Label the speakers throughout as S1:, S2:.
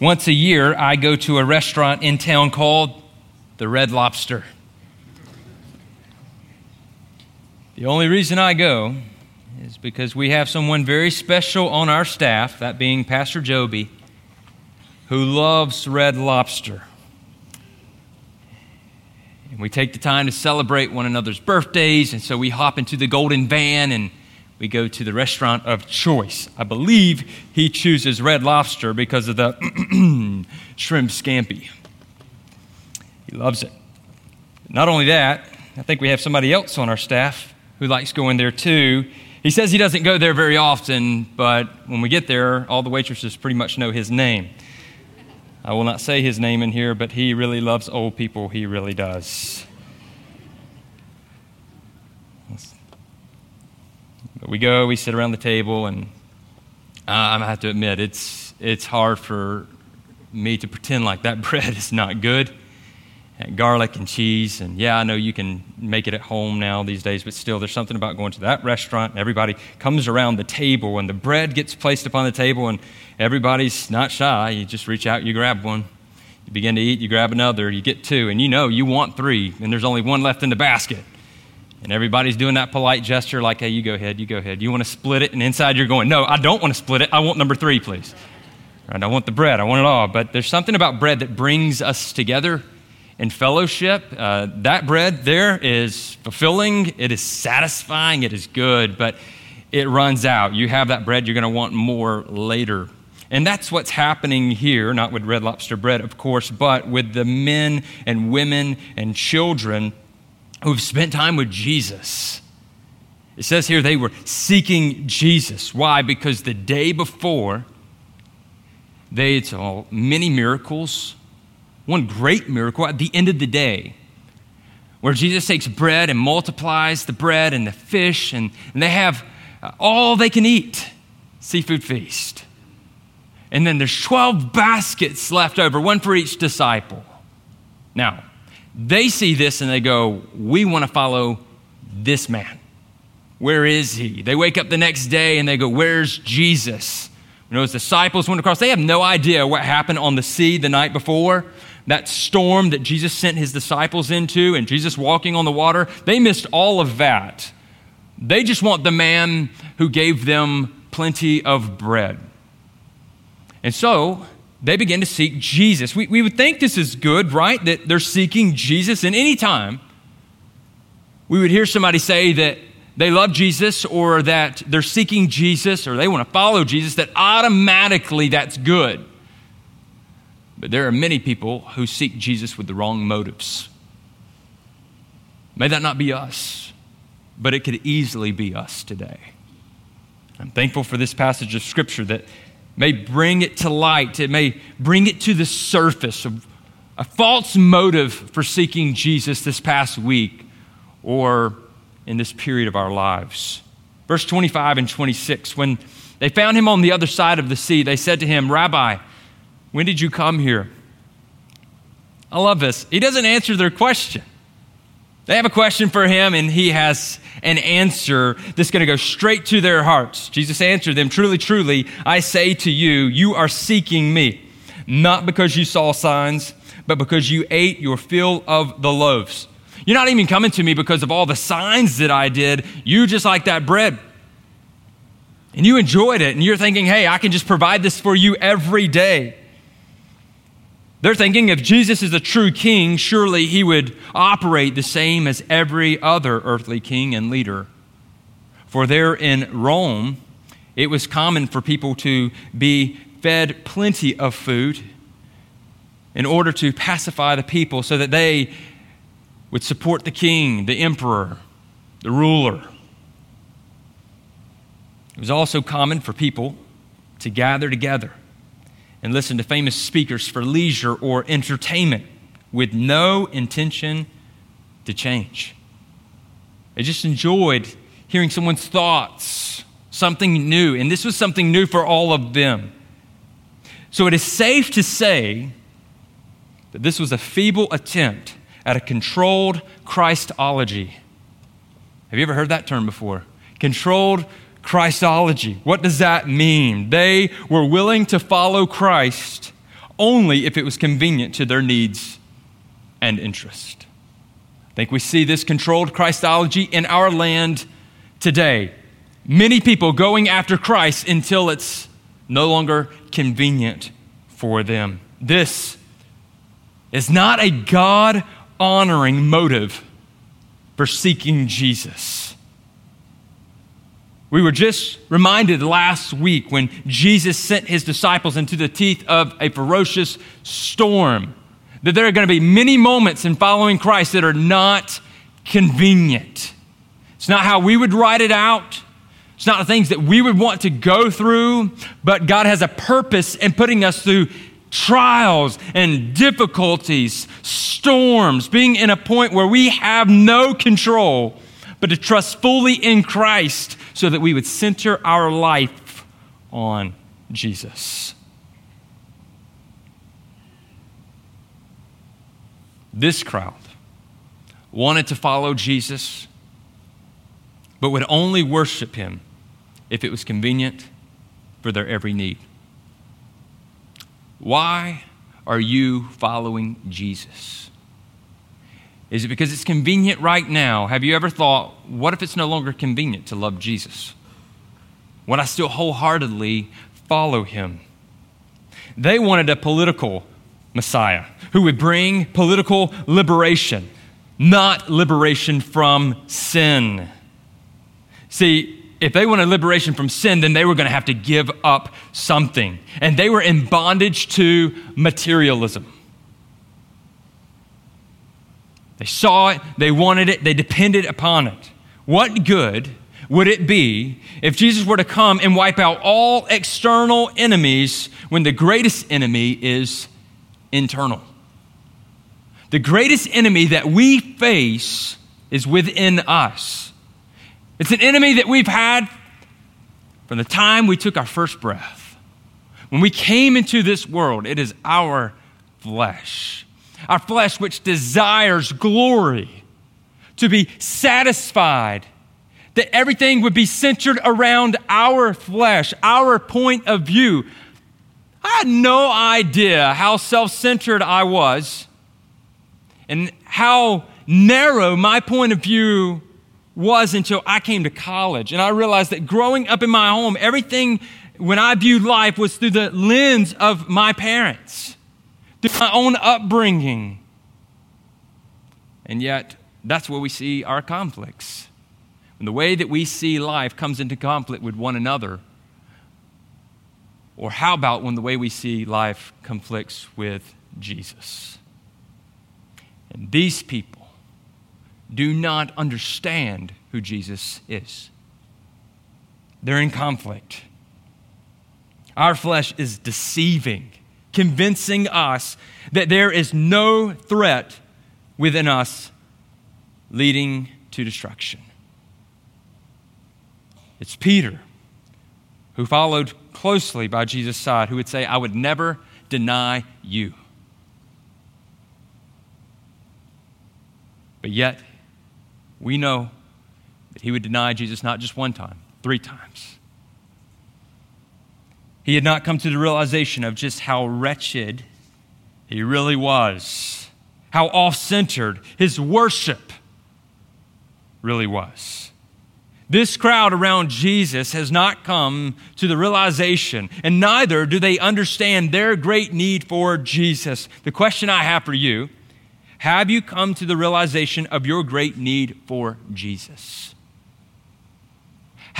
S1: Once a year, I go to a restaurant in town called the Red Lobster. The only reason I go is because we have someone very special on our staff, that being Pastor Joby, who loves red lobster. And we take the time to celebrate one another's birthdays, and so we hop into the golden van and we go to the restaurant of choice. I believe he chooses red lobster because of the shrimp scampi. He loves it. Not only that, I think we have somebody else on our staff who likes going there too. He says he doesn't go there very often, but when we get there, all the waitresses pretty much know his name. I will not say his name in here, but he really loves old people. He really does. We go, we sit around the table, and uh, I have to admit, it's, it's hard for me to pretend like that bread is not good And garlic and cheese. And yeah, I know you can make it at home now these days, but still, there's something about going to that restaurant everybody comes around the table and the bread gets placed upon the table and everybody's not shy. You just reach out, you grab one. You begin to eat, you grab another, you get two, and you know you want three, and there's only one left in the basket. And everybody's doing that polite gesture like, hey, you go ahead, you go ahead. You want to split it? And inside you're going, no, I don't want to split it. I want number three, please. Right, I want the bread, I want it all. But there's something about bread that brings us together in fellowship. Uh, that bread there is fulfilling, it is satisfying, it is good, but it runs out. You have that bread, you're going to want more later. And that's what's happening here, not with red lobster bread, of course, but with the men and women and children who've spent time with Jesus. It says here they were seeking Jesus. Why? Because the day before, they saw many miracles, one great miracle at the end of the day where Jesus takes bread and multiplies the bread and the fish, and, and they have uh, all they can eat seafood feast. And then there's 12 baskets left over, one for each disciple. Now, they see this and they go, We want to follow this man. Where is he? They wake up the next day and they go, Where's Jesus? You know, his disciples went across. They have no idea what happened on the sea the night before that storm that Jesus sent his disciples into and Jesus walking on the water, they missed all of that. They just want the man who gave them plenty of bread. And so they begin to seek Jesus. We, we would think this is good, right? That they're seeking Jesus. And any time we would hear somebody say that they love Jesus or that they're seeking Jesus or they want to follow Jesus, that automatically that's good. But there are many people who seek Jesus with the wrong motives. May that not be us, but it could easily be us today. I'm thankful for this passage of Scripture that may bring it to light, it may bring it to the surface of a false motive for seeking Jesus this past week or in this period of our lives. Verse 25 and 26 when they found him on the other side of the sea, they said to him, Rabbi, when did you come here? I love this. He doesn't answer their question. They have a question for him, and he has an answer that's going to go straight to their hearts. Jesus answered them Truly, truly, I say to you, you are seeking me, not because you saw signs, but because you ate your fill of the loaves. You're not even coming to me because of all the signs that I did. You just like that bread. And you enjoyed it, and you're thinking, hey, I can just provide this for you every day. They're thinking if Jesus is a true king, surely he would operate the same as every other earthly king and leader. For there in Rome, it was common for people to be fed plenty of food in order to pacify the people so that they would support the king, the emperor, the ruler. It was also common for people to gather together and listen to famous speakers for leisure or entertainment with no intention to change. I just enjoyed hearing someone's thoughts, something new, and this was something new for all of them. So it is safe to say that this was a feeble attempt at a controlled Christology. Have you ever heard that term before? Controlled Christology. What does that mean? They were willing to follow Christ only if it was convenient to their needs and interest. I think we see this controlled Christology in our land today. Many people going after Christ until it's no longer convenient for them. This is not a God honoring motive for seeking Jesus. We were just reminded last week when Jesus sent his disciples into the teeth of a ferocious storm that there are going to be many moments in following Christ that are not convenient. It's not how we would write it out. It's not the things that we would want to go through, but God has a purpose in putting us through trials and difficulties, storms, being in a point where we have no control, but to trust fully in Christ so that we would center our life on Jesus. This crowd wanted to follow Jesus, but would only worship him if it was convenient for their every need. Why are you following Jesus? Is it because it's convenient right now? Have you ever thought, what if it's no longer convenient to love Jesus? Would I still wholeheartedly follow him? They wanted a political Messiah who would bring political liberation, not liberation from sin. See, if they wanted liberation from sin, then they were going to have to give up something. And they were in bondage to materialism. They saw it, they wanted it, they depended upon it. What good would it be if Jesus were to come and wipe out all external enemies when the greatest enemy is internal? The greatest enemy that we face is within us. It's an enemy that we've had from the time we took our first breath. When we came into this world, it is our flesh. Our flesh, which desires glory, to be satisfied, that everything would be centered around our flesh, our point of view. I had no idea how self centered I was and how narrow my point of view was until I came to college. And I realized that growing up in my home, everything when I viewed life was through the lens of my parents, through my own upbringing. And yet, that's where we see our conflicts. When the way that we see life comes into conflict with one another, or how about when the way we see life conflicts with Jesus? And these people do not understand who Jesus is. They're in conflict. Our flesh is deceiving, convincing us that there is no threat within us leading to destruction. It's Peter who followed closely by Jesus' side who would say, I would never deny you. But yet, we know that he would deny Jesus not just one time, three times. He had not come to the realization of just how wretched he really was, how off centered his worship really was. This crowd around Jesus has not come to the realization, and neither do they understand their great need for Jesus. The question I have for you have you come to the realization of your great need for Jesus?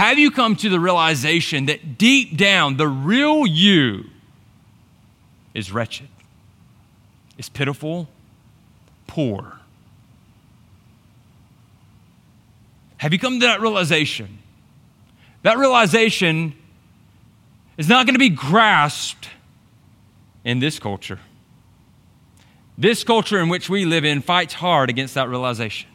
S1: Have you come to the realization that deep down, the real you is wretched, is pitiful, poor? Have you come to that realization? That realization is not going to be grasped in this culture. This culture in which we live in fights hard against that realization.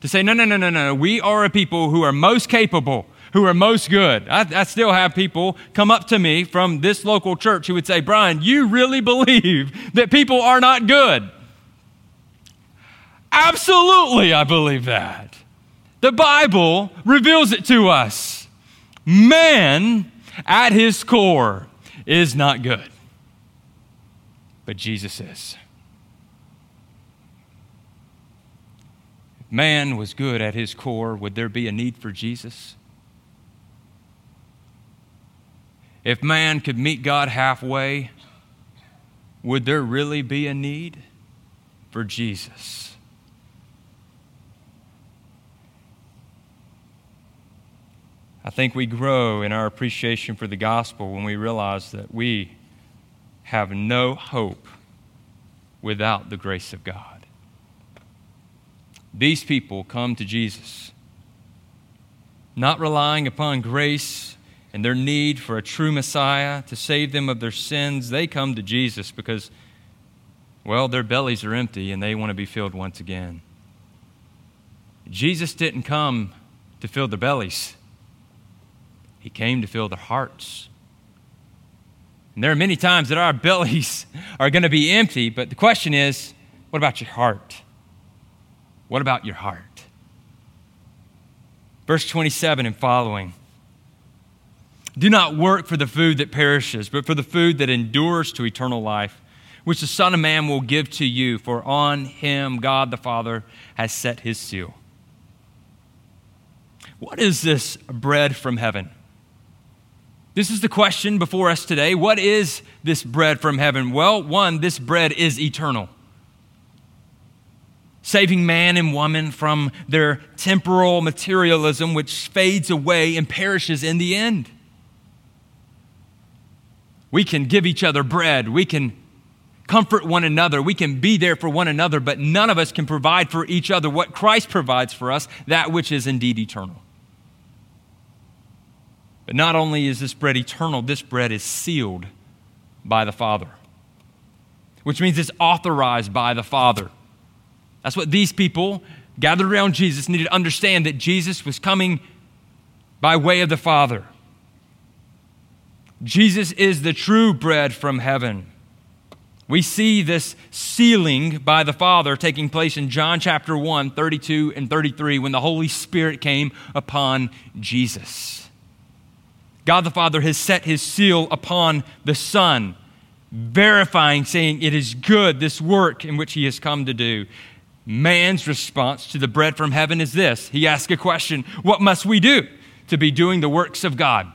S1: To say, no, no, no, no, no, we are a people who are most capable, who are most good. I, I, still have people come up to me from this local church who would say, Brian, you really believe that people are not good? Absolutely, I believe that. The Bible reveals it to us. Man, at his core, is not good. but Jesus is. Man was good at his core, would there be a need for Jesus? If man could meet God halfway, would there really be a need for Jesus? I think we grow in our appreciation for the gospel when we realize that we have no hope without the grace of God. These people come to Jesus, not relying upon grace and their need for a true Messiah to save them of their sins. They come to Jesus because, well, their bellies are empty and they want to be filled once again. Jesus didn't come to fill their bellies, He came to fill their hearts. And there are many times that our bellies are going to be empty, but the question is what about your heart? What about your heart? Verse 27 and following. Do not work for the food that perishes, but for the food that endures to eternal life, which the Son of Man will give to you, for on him God the Father has set his seal. What is this bread from heaven? This is the question before us today. What is this bread from heaven? Well, one, this bread is eternal, saving man and woman from their temporal materialism, which fades away and perishes in the end. We can give each other bread. We can comfort one another. We can be there for one another, but none of us can provide for each other what Christ provides for us, that which is indeed eternal. But not only is this bread eternal, this bread is sealed by the Father, which means it's authorized by the Father. That's what these people gathered around Jesus needed to understand that Jesus was coming by way of the Father. Jesus is the true bread from heaven. We see this sealing by the Father taking place in John chapter 1, 32 and 33, when the Holy Spirit came upon Jesus. God the Father has set his seal upon the Son, verifying, saying, It is good, this work in which he has come to do. Man's response to the bread from heaven is this He asks a question What must we do to be doing the works of God?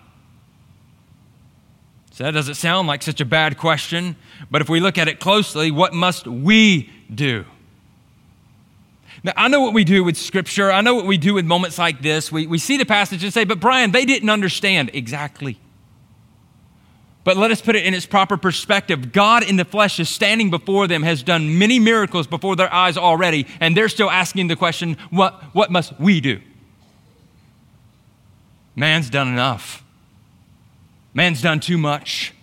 S1: So that doesn't sound like such a bad question, but if we look at it closely, what must we do? Now, I know what we do with Scripture. I know what we do with moments like this. We, we see the passage and say, but Brian, they didn't understand. Exactly. But let us put it in its proper perspective. God in the flesh is standing before them, has done many miracles before their eyes already, and they're still asking the question, what, what must we do? Man's done enough. Man's done too much,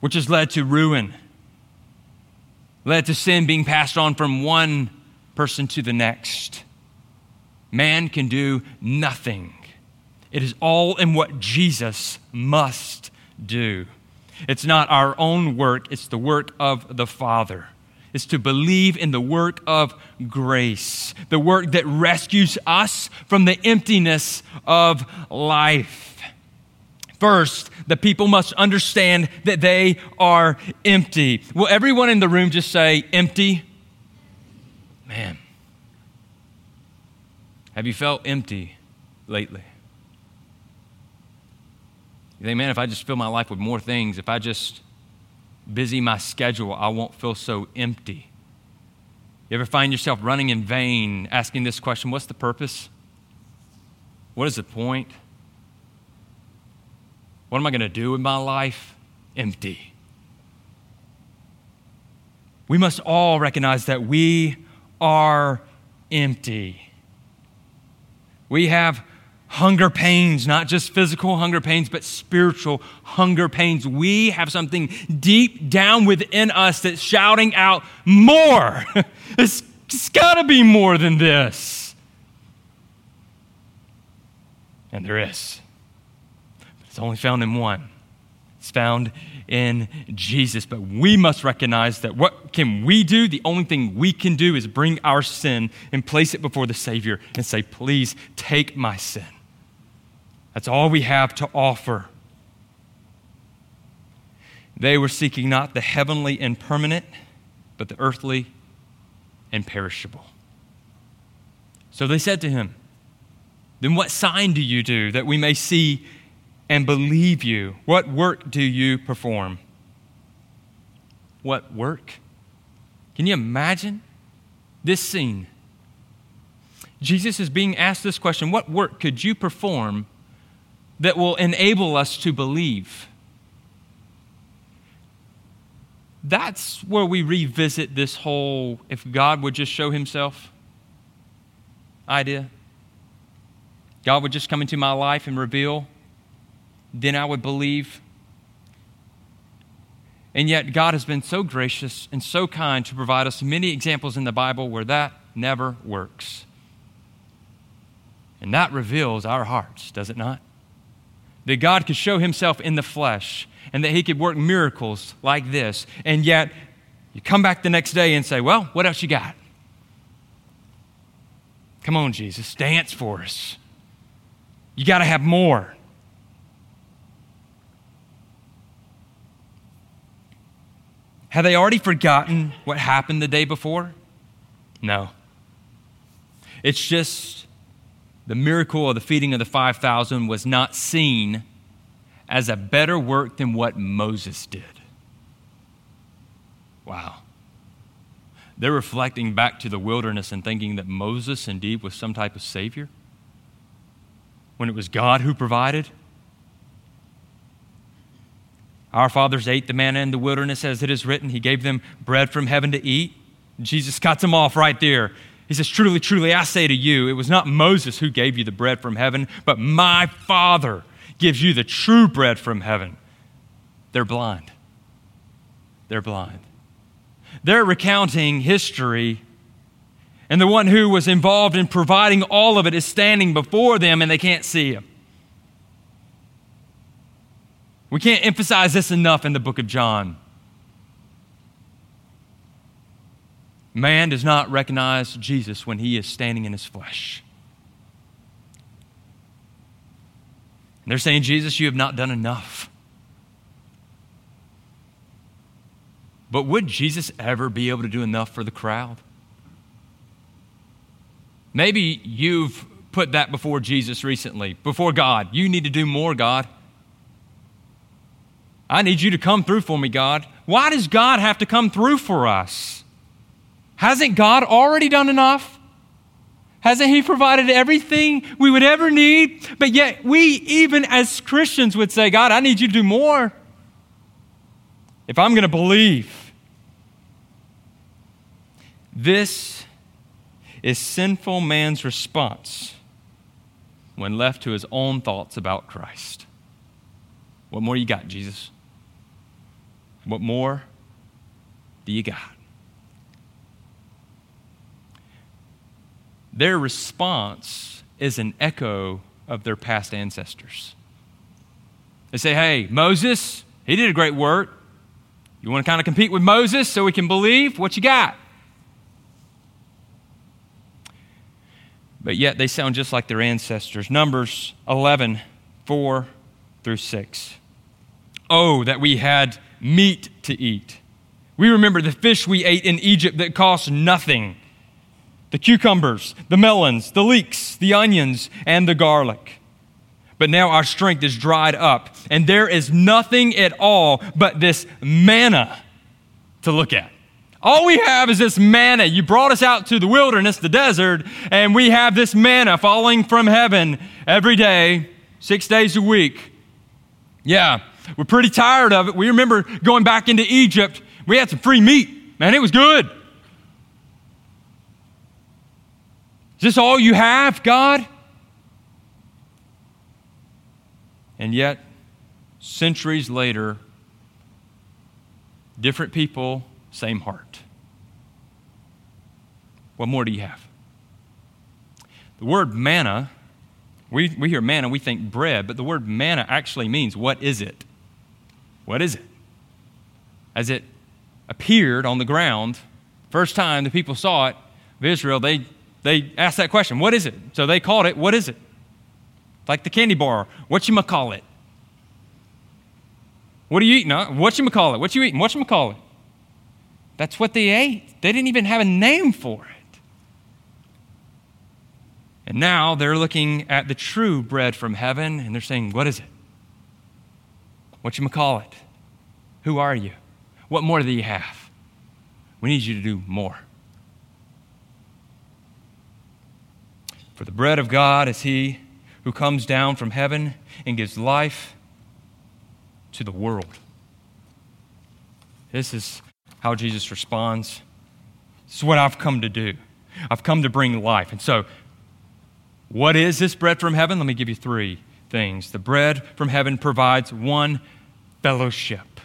S1: which has led to ruin, led to sin being passed on from one person to the next. Man can do nothing. It is all in what Jesus must do. It's not our own work, it's the work of the Father. It's to believe in the work of grace, the work that rescues us from the emptiness of life. First, the people must understand that they are empty. Will everyone in the room just say, empty? Man, have you felt empty lately? You think, man, if I just fill my life with more things, if I just busy my schedule, I won't feel so empty. You ever find yourself running in vain, asking this question what's the purpose? What is the point? What am I going to do with my life? Empty. We must all recognize that we are empty. We have hunger pains, not just physical hunger pains, but spiritual hunger pains. We have something deep down within us that's shouting out, More! it's, it's got to be more than this. And there is. It's only found in one. It's found in Jesus. But we must recognize that what can we do? The only thing we can do is bring our sin and place it before the Savior and say, Please take my sin. That's all we have to offer. They were seeking not the heavenly and permanent, but the earthly and perishable. So they said to him, Then what sign do you do that we may see and believe you? What work do you perform? What work? Can you imagine this scene? Jesus is being asked this question What work could you perform that will enable us to believe? That's where we revisit this whole if God would just show himself idea. God would just come into my life and reveal, then I would believe. And yet, God has been so gracious and so kind to provide us many examples in the Bible where that never works. And that reveals our hearts, does it not? That God could show himself in the flesh and that he could work miracles like this. And yet, you come back the next day and say, Well, what else you got? Come on, Jesus, dance for us. You got to have more. Have they already forgotten what happened the day before? No. It's just the miracle of the feeding of the 5,000 was not seen as a better work than what Moses did. Wow. They're reflecting back to the wilderness and thinking that Moses indeed was some type of savior when it was God who provided. Our fathers ate the manna in the wilderness as it is written. He gave them bread from heaven to eat. Jesus cuts them off right there. He says, Truly, truly, I say to you, it was not Moses who gave you the bread from heaven, but my Father gives you the true bread from heaven. They're blind. They're blind. They're recounting history, and the one who was involved in providing all of it is standing before them, and they can't see him. We can't emphasize this enough in the book of John. Man does not recognize Jesus when he is standing in his flesh. And they're saying, Jesus, you have not done enough. But would Jesus ever be able to do enough for the crowd? Maybe you've put that before Jesus recently, before God. You need to do more, God. I need you to come through for me, God. Why does God have to come through for us? Hasn't God already done enough? Hasn't He provided everything we would ever need? But yet, we, even as Christians, would say, God, I need you to do more. If I'm going to believe, this is sinful man's response when left to his own thoughts about Christ. What more you got, Jesus? What more do you got? their response is an echo of their past ancestors. They say, Hey, Moses, he did a great work. You want to kind of compete with Moses so we can believe? What you got? But yet they sound just like their ancestors. Numbers 11, 4 through 6. Oh, that we had meat to eat. We remember the fish we ate in Egypt that cost nothing the cucumbers, the melons, the leeks, the onions, and the garlic. But now our strength is dried up, and there is nothing at all but this manna to look at. All we have is this manna. You brought us out to the wilderness, the desert, and we have this manna falling from heaven every day, six days a week. Yeah, we're pretty tired of it. We remember going back into Egypt, we had some free meat. Man, it was good. Is this all you have, God? And yet, centuries later, different people, same heart. What more do you have? The word manna, we, we hear manna, we think bread, but the word manna actually means what is it? What is it? As it appeared on the ground, first time the people saw it of Israel, they they asked that question, what is it? So they called it, what is it? Like the candy bar, what you call it? What are you eating? Huh? What you call it? What you eating? What you call it? That's what they ate. They didn't even have a name for it. And now they're looking at the true bread from heaven and they're saying, What is it? What you call it? Who are you? What more do you have? We need you to do more. For the bread of God is He who comes down from heaven and gives life to the world. This is how Jesus responds. This is what I've come to do. I've come to bring life. And so, what is this bread from heaven? Let me give you three things. The bread from heaven provides one fellowship.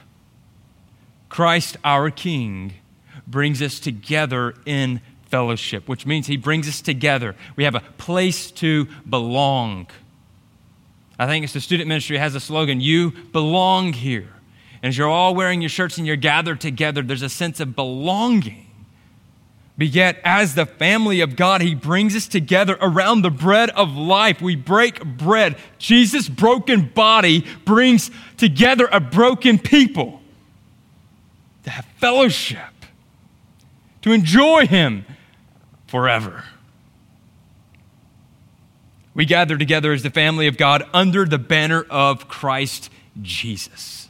S1: Christ, our King, brings us together in fellowship, which means he brings us together. We have a place to belong. I think it's the student ministry has a slogan, You belong here. And as you're all wearing your shirts and you're gathered together, there's a sense of belonging. But yet, as the family of God, He brings us together around the bread of life. We break bread. Jesus' broken body brings together a broken people to have fellowship, to enjoy Him forever. We gather together as the family of God under the banner of Christ Jesus.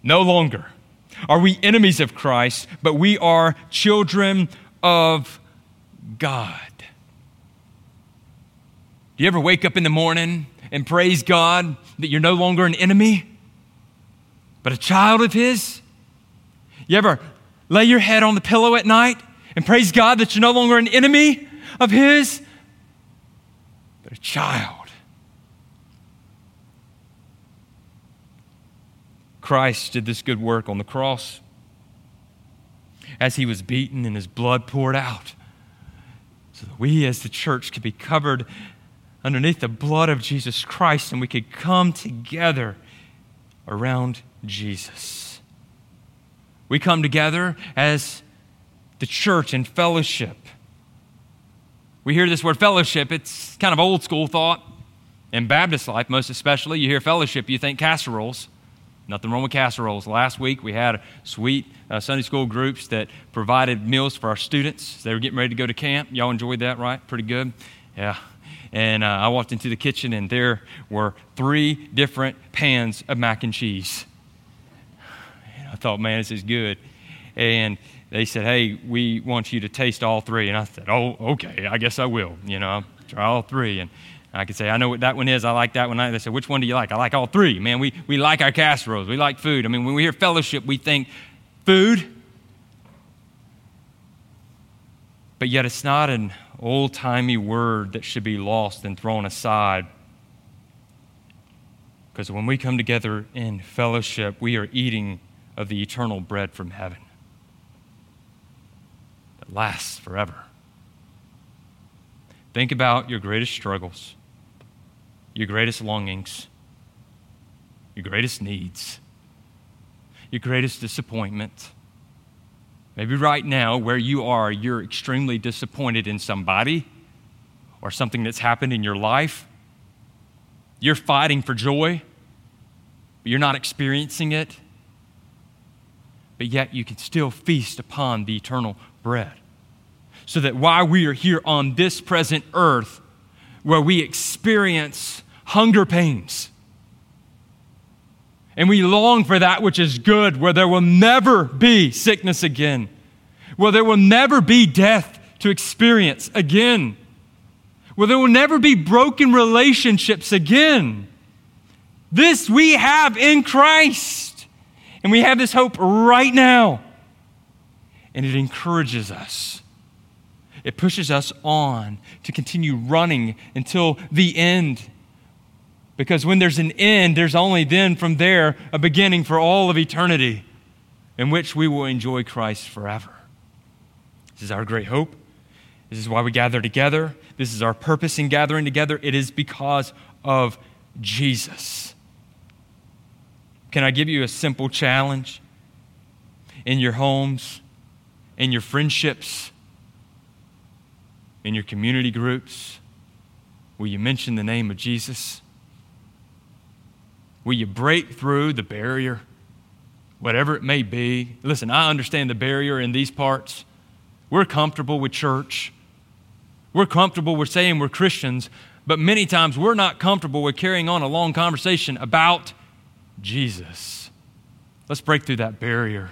S1: No longer are we enemies of Christ, but we are children of God. Do you ever wake up in the morning and praise God that you're no longer an enemy, but a child of His? You ever lay your head on the pillow at night and praise God that you're no longer an enemy of His, but a child? Christ did this good work on the cross as he was beaten and his blood poured out so that we as the church could be covered underneath the blood of Jesus Christ and we could come together around Jesus. We come together as the church in fellowship. We hear this word fellowship, it's kind of old school thought. In Baptist life, most especially, you hear fellowship, you think casseroles. Nothing wrong with casseroles. Last week we had sweet uh, Sunday school groups that provided meals for our students. They were getting ready to go to camp. Y'all enjoyed that, right? Pretty good? Yeah. And uh, I walked into the kitchen and there were three different pans of mac and cheese. And I thought, man, this is good. And they said, hey, we want you to taste all three. And I said, oh, okay, I guess I will. You know, I'll try all three. And I could say, I know what that one is. I like that one. They said, which one do you like? I like all three. Man, we, we like our casseroles. We like food. I mean, when we hear fellowship, we think food. But yet, it's not an old timey word that should be lost and thrown aside. Because when we come together in fellowship, we are eating of the eternal bread from heaven that lasts forever. Think about your greatest struggles your greatest longings, your greatest needs, your greatest disappointment. Maybe right now, where you are, you're extremely disappointed in somebody or something that's happened in your life. You're fighting for joy, but you're not experiencing it. But yet, you can still feast upon the eternal bread. So that while we are here on this present earth, where we experience hunger pains. And we long for that which is good, where there will never be sickness again, where there will never be death to experience again, where there will never be broken relationships again. This we have in Christ. And we have this hope right now. And it encourages us it pushes us on to continue running until the end. Because when there's an end, there's only then from there a beginning for all of eternity in which we will enjoy Christ forever. This is our great hope. This is why we gather together. This is our purpose in gathering together. It is because of Jesus. Can I give you a simple challenge? In your homes, in your friendships, in your community groups? Will you mention the name of Jesus? Will you break through the barrier, whatever it may be? Listen, I understand the barrier in these parts. We're comfortable with church. We're comfortable with saying we're Christians, but many times we're not comfortable with carrying on a long conversation about Jesus. Let's break through that barrier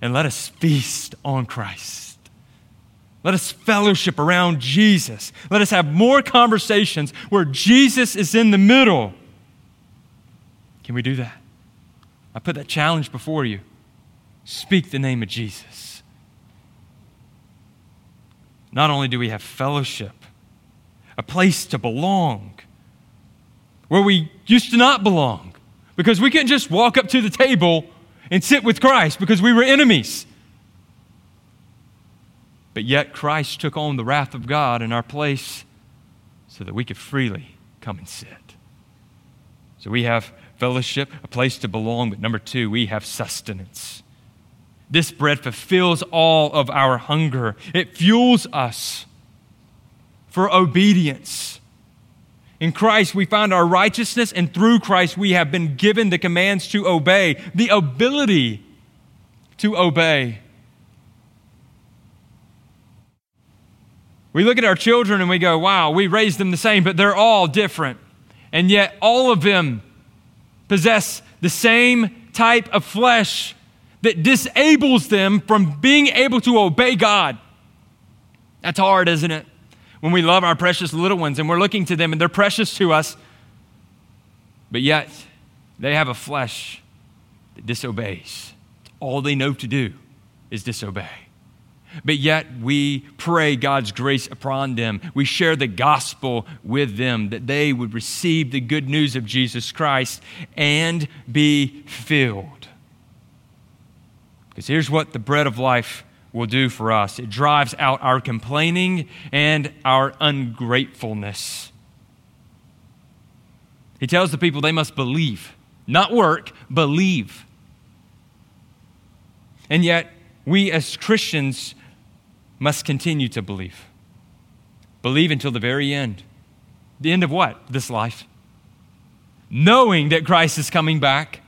S1: and let us feast on Christ. Let us fellowship around Jesus. Let us have more conversations where Jesus is in the middle. Can we do that? I put that challenge before you. Speak the name of Jesus. Not only do we have fellowship, a place to belong where we used to not belong because we couldn't just walk up to the table and sit with Christ because we were enemies. But yet Christ took on the wrath of God in our place so that we could freely come and sit. So we have fellowship, a place to belong, but number two, we have sustenance. This bread fulfills all of our hunger, it fuels us for obedience. In Christ, we find our righteousness, and through Christ, we have been given the commands to obey, the ability to obey. We look at our children and we go, wow, we raised them the same, but they're all different. And yet, all of them possess the same type of flesh that disables them from being able to obey God. That's hard, isn't it? when we love our precious little ones and we're looking to them and they're precious to us, but yet they have a flesh that disobeys. All they know to do is disobey. But yet we pray God's grace upon them. We share the gospel with them that they would receive the good news of Jesus Christ and be filled. Because here's what the bread of life will do for us. It drives out our complaining and our ungratefulness. He tells the people they must believe, not work, believe. And yet, we as Christians must continue to believe. Believe until the very end. The end of what? This life. Knowing that Christ is coming back,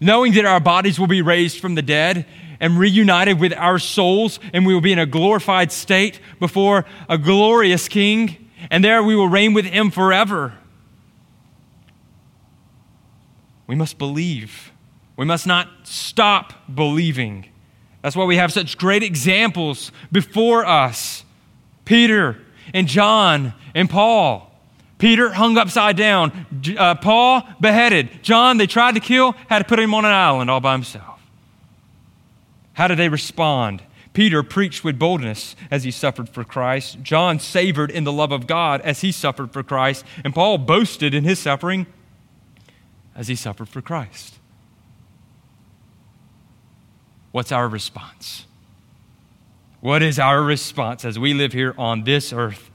S1: knowing that our bodies will be raised from the dead, and reunited with our souls, and we will be in a glorified state before a glorious King, and there we will reign with Him forever. We must believe. We must not stop believing. That's why we have such great examples before us Peter and John and Paul. Peter hung upside down, uh, Paul beheaded, John they tried to kill, had to put him on an island all by himself. How did they respond? Peter preached with boldness as he suffered for Christ. John savored in the love of God as he suffered for Christ. And Paul boasted in his suffering as he suffered for Christ. What's our response? What is our response as we live here on this earth?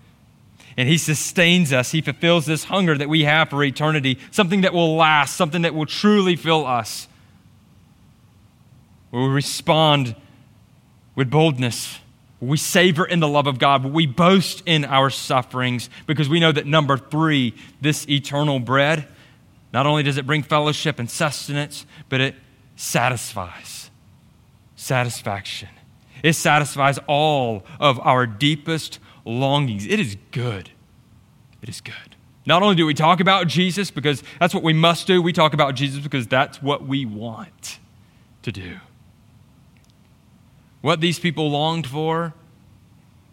S1: And he sustains us. He fulfills this hunger that we have for eternity, something that will last, something that will truly fill us where we respond with boldness, where we savor in the love of God, where we boast in our sufferings, because we know that number three, this eternal bread, not only does it bring fellowship and sustenance, but it satisfies. Satisfaction. It satisfies all of our deepest longings. It is good. It is good. Not only do we talk about Jesus because that's what we must do, we talk about Jesus because that's what we want to do. What these people longed for,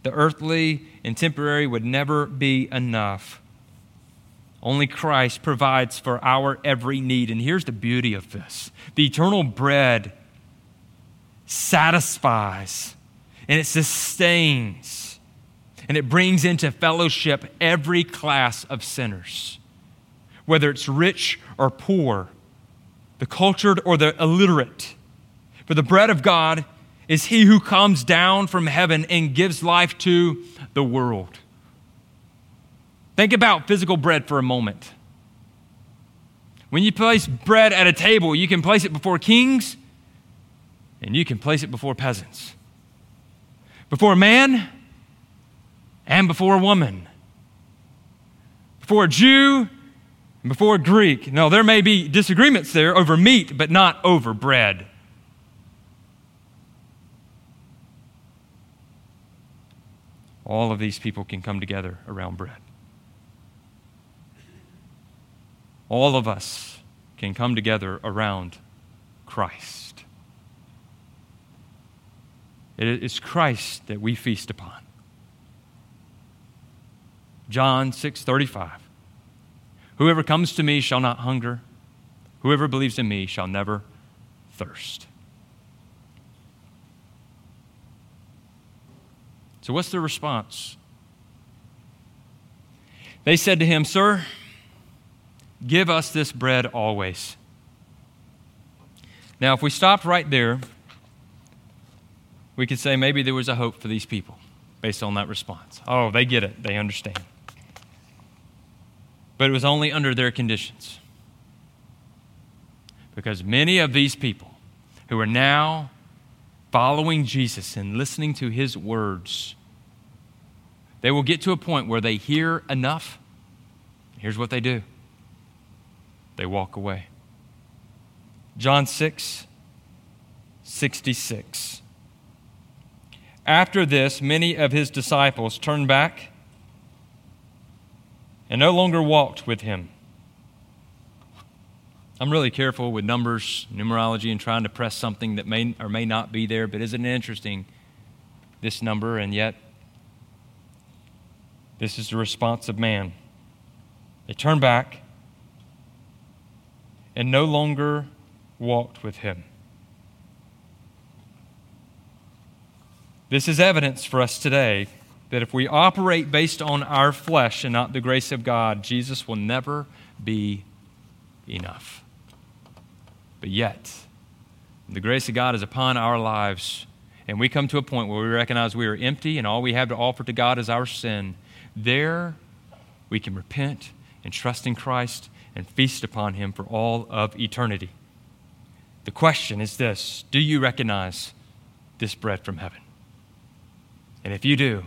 S1: the earthly and temporary, would never be enough. Only Christ provides for our every need. And here's the beauty of this the eternal bread satisfies and it sustains and it brings into fellowship every class of sinners, whether it's rich or poor, the cultured or the illiterate. For the bread of God is he who comes down from heaven and gives life to the world. Think about physical bread for a moment. When you place bread at a table, you can place it before kings and you can place it before peasants, before a man and before a woman, before a Jew and before a Greek. No, there may be disagreements there over meat, but not over bread. All of these people can come together around bread. All of us can come together around Christ. It is Christ that we feast upon. John 6:35 Whoever comes to me shall not hunger whoever believes in me shall never thirst. So what's the response? They said to him, "Sir, give us this bread always." Now, if we stopped right there, we could say maybe there was a hope for these people based on that response. Oh, they get it, they understand. But it was only under their conditions. Because many of these people who are now following Jesus and listening to his words, they will get to a point where they hear enough. Here's what they do they walk away. John 6, 66. After this, many of his disciples turned back and no longer walked with him. I'm really careful with numbers, numerology, and trying to press something that may or may not be there, but isn't it interesting, this number, and yet this is the response of man. They turned back and no longer walked with him. This is evidence for us today that if we operate based on our flesh and not the grace of God, Jesus will never be enough. But yet, the grace of God is upon our lives, and we come to a point where we recognize we are empty and all we have to offer to God is our sin. There, we can repent and trust in Christ and feast upon Him for all of eternity. The question is this Do you recognize this bread from heaven? And if you do,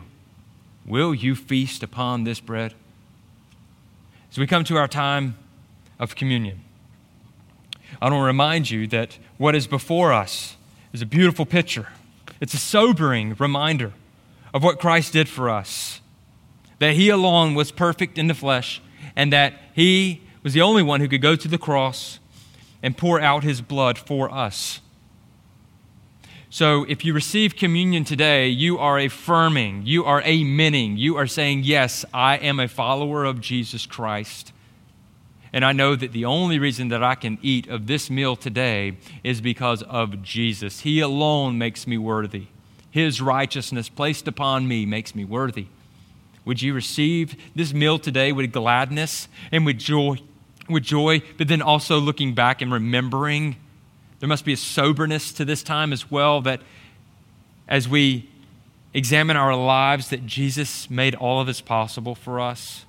S1: will you feast upon this bread? As we come to our time of communion, I want to remind you that what is before us is a beautiful picture. It's a sobering reminder of what Christ did for us. That He alone was perfect in the flesh, and that He was the only one who could go to the cross and pour out His blood for us. So if you receive communion today, you are affirming, you are amening, you are saying, Yes, I am a follower of Jesus Christ. And I know that the only reason that I can eat of this meal today is because of Jesus. He alone makes me worthy. His righteousness placed upon me makes me worthy. Would you receive this meal today with gladness and with joy, with joy, but then also looking back and remembering there must be a soberness to this time as well that as we examine our lives, that Jesus made all of this possible for us.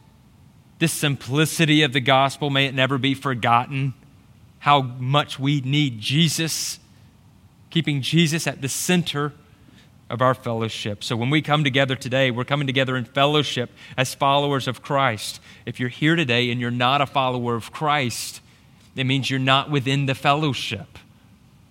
S1: This simplicity of the gospel, may it never be forgotten. How much we need Jesus, keeping Jesus at the center of our fellowship. So when we come together today, we're coming together in fellowship as followers of Christ. If you're here today and you're not a follower of Christ, it means you're not within the fellowship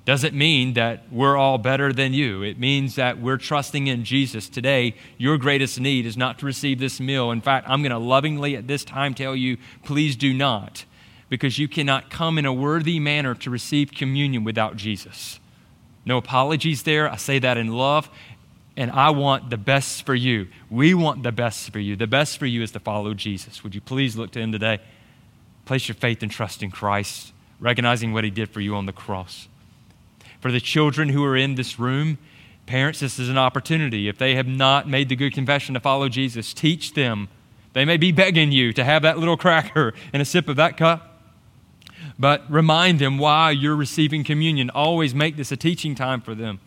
S1: doesn't mean that we're all better than you. It means that we're trusting in Jesus. Today, your greatest need is not to receive this meal. In fact, I'm going to lovingly at this time tell you, please do not, because you cannot come in a worthy manner to receive communion without Jesus. No apologies there. I say that in love. And I want the best for you. We want the best for you. The best for you is to follow Jesus. Would you please look to him today? Place your faith and trust in Christ, recognizing what he did for you on the cross. For the children who are in this room, parents, this is an opportunity. If they have not made the good confession to follow Jesus, teach them. They may be begging you to have that little cracker and a sip of that cup. But remind them why you're receiving communion. Always make this a teaching time for them.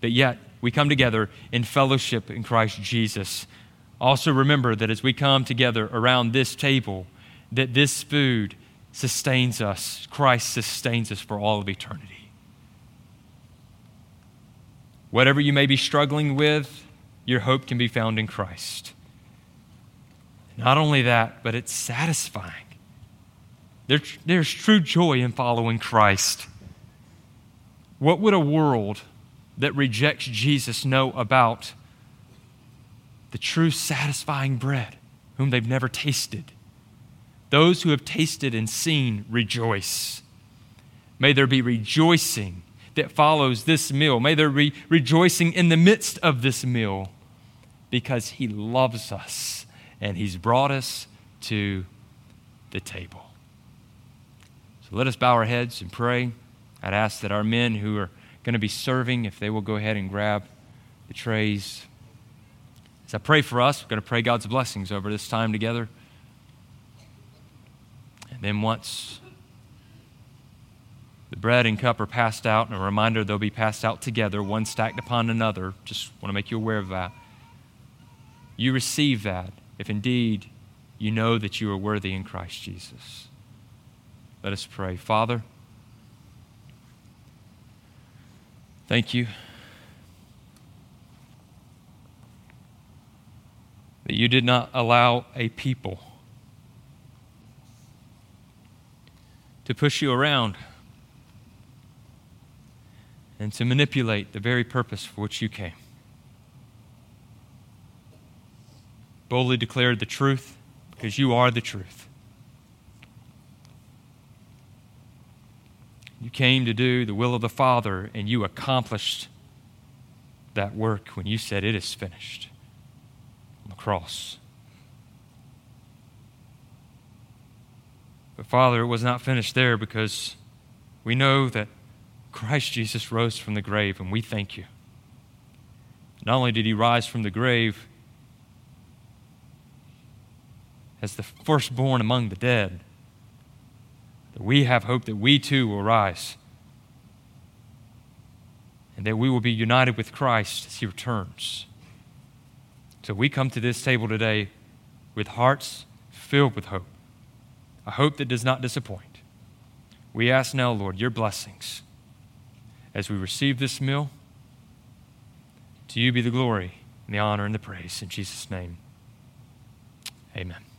S1: But yet, we come together in fellowship in Christ Jesus. Also, remember that as we come together around this table, that this food sustains us. Christ sustains us for all of eternity. Whatever you may be struggling with, your hope can be found in Christ. Not only that, but it's satisfying. There, there's true joy in following Christ. What would a world that rejects Jesus know about the true satisfying bread, whom they've never tasted? Those who have tasted and seen rejoice. May there be rejoicing that follows this meal. May there be rejoicing in the midst of this meal because He loves us and He's brought us to the table. So let us bow our heads and pray. I'd ask that our men who are going to be serving, if they will go ahead and grab the trays. As I pray for us, we're going to pray God's blessings over this time together. Then once the bread and cup are passed out, and a reminder they'll be passed out together, one stacked upon another. Just want to make you aware of that. You receive that if indeed you know that you are worthy in Christ Jesus. Let us pray. Father, Thank you that you did not allow a people to push you around and to manipulate the very purpose for which you came. Boldly declared the truth because you are the truth. You came to do the will of the Father, and you accomplished that work when you said, It is finished on the cross. But, Father, it was not finished there because we know that Christ Jesus rose from the grave, and we thank you. Not only did he rise from the grave as the firstborn among the dead, that we have hope that we too will rise and that we will be united with Christ as he returns. So we come to this table today with hearts filled with hope, a hope that does not disappoint. We ask now, Lord, your blessings as we receive this meal. To you be the glory and the honor and the praise. In Jesus' name, amen.